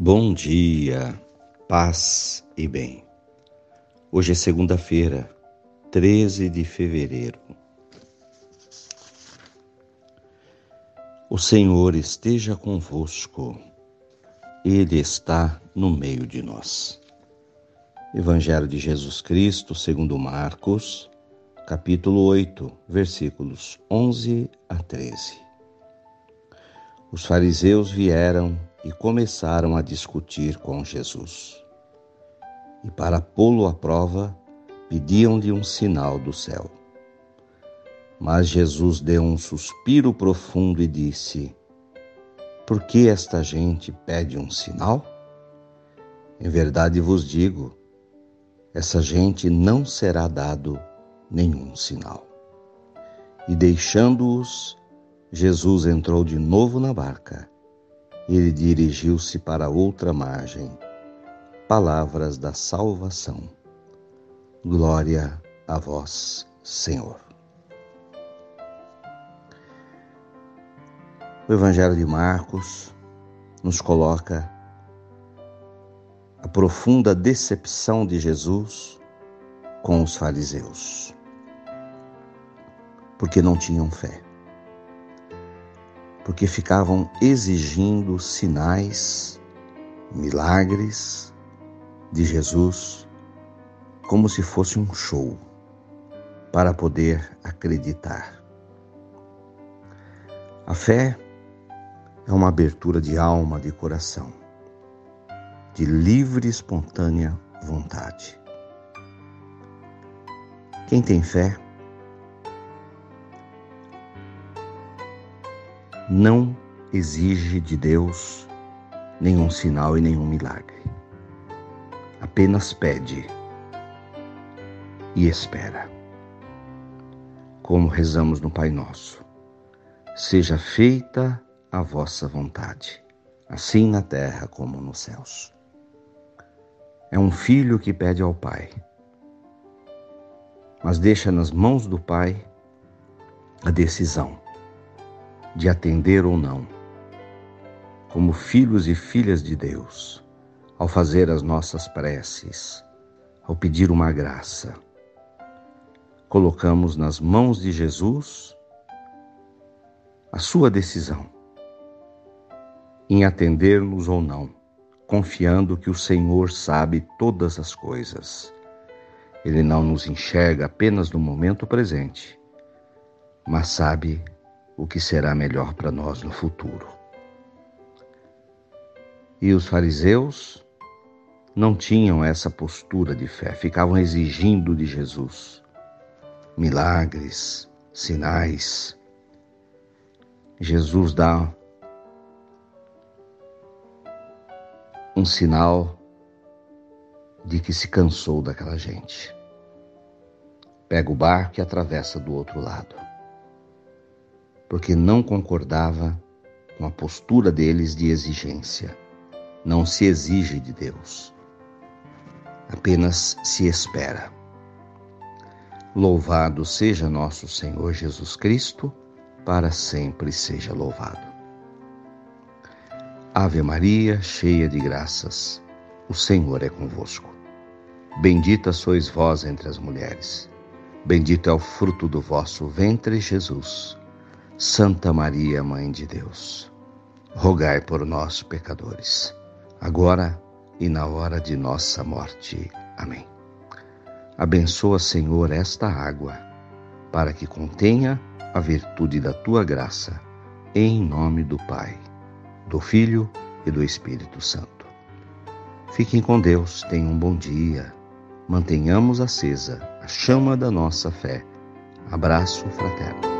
Bom dia, paz e bem. Hoje é segunda-feira, 13 de fevereiro. O Senhor esteja convosco, Ele está no meio de nós. Evangelho de Jesus Cristo, segundo Marcos, capítulo 8, versículos 11 a 13. Os fariseus vieram e começaram a discutir com Jesus. E para pô-lo à prova, pediam-lhe um sinal do céu. Mas Jesus deu um suspiro profundo e disse: Por que esta gente pede um sinal? Em verdade vos digo, essa gente não será dado nenhum sinal. E deixando-os, Jesus entrou de novo na barca ele dirigiu-se para outra margem. Palavras da salvação. Glória a vós, Senhor. O Evangelho de Marcos nos coloca a profunda decepção de Jesus com os fariseus, porque não tinham fé porque ficavam exigindo sinais, milagres de Jesus, como se fosse um show, para poder acreditar. A fé é uma abertura de alma, de coração, de livre e espontânea vontade. Quem tem fé não exige de Deus nenhum sinal e nenhum milagre. Apenas pede e espera. Como rezamos no Pai Nosso: Seja feita a vossa vontade, assim na terra como nos céus. É um filho que pede ao Pai, mas deixa nas mãos do Pai a decisão de atender ou não. Como filhos e filhas de Deus, ao fazer as nossas preces, ao pedir uma graça, colocamos nas mãos de Jesus a sua decisão em atender-nos ou não, confiando que o Senhor sabe todas as coisas. Ele não nos enxerga apenas no momento presente, mas sabe o que será melhor para nós no futuro. E os fariseus não tinham essa postura de fé, ficavam exigindo de Jesus milagres, sinais. Jesus dá um sinal de que se cansou daquela gente. Pega o barco e atravessa do outro lado porque não concordava com a postura deles de exigência. Não se exige de Deus, apenas se espera. Louvado seja nosso Senhor Jesus Cristo, para sempre seja louvado. Ave Maria, cheia de graças, o Senhor é convosco. Bendita sois vós entre as mulheres, bendito é o fruto do vosso ventre, Jesus. Santa Maria, Mãe de Deus, rogai por nós, pecadores, agora e na hora de nossa morte. Amém. Abençoa, Senhor, esta água, para que contenha a virtude da tua graça, em nome do Pai, do Filho e do Espírito Santo. Fiquem com Deus, tenham um bom dia. Mantenhamos acesa a chama da nossa fé. Abraço fraterno.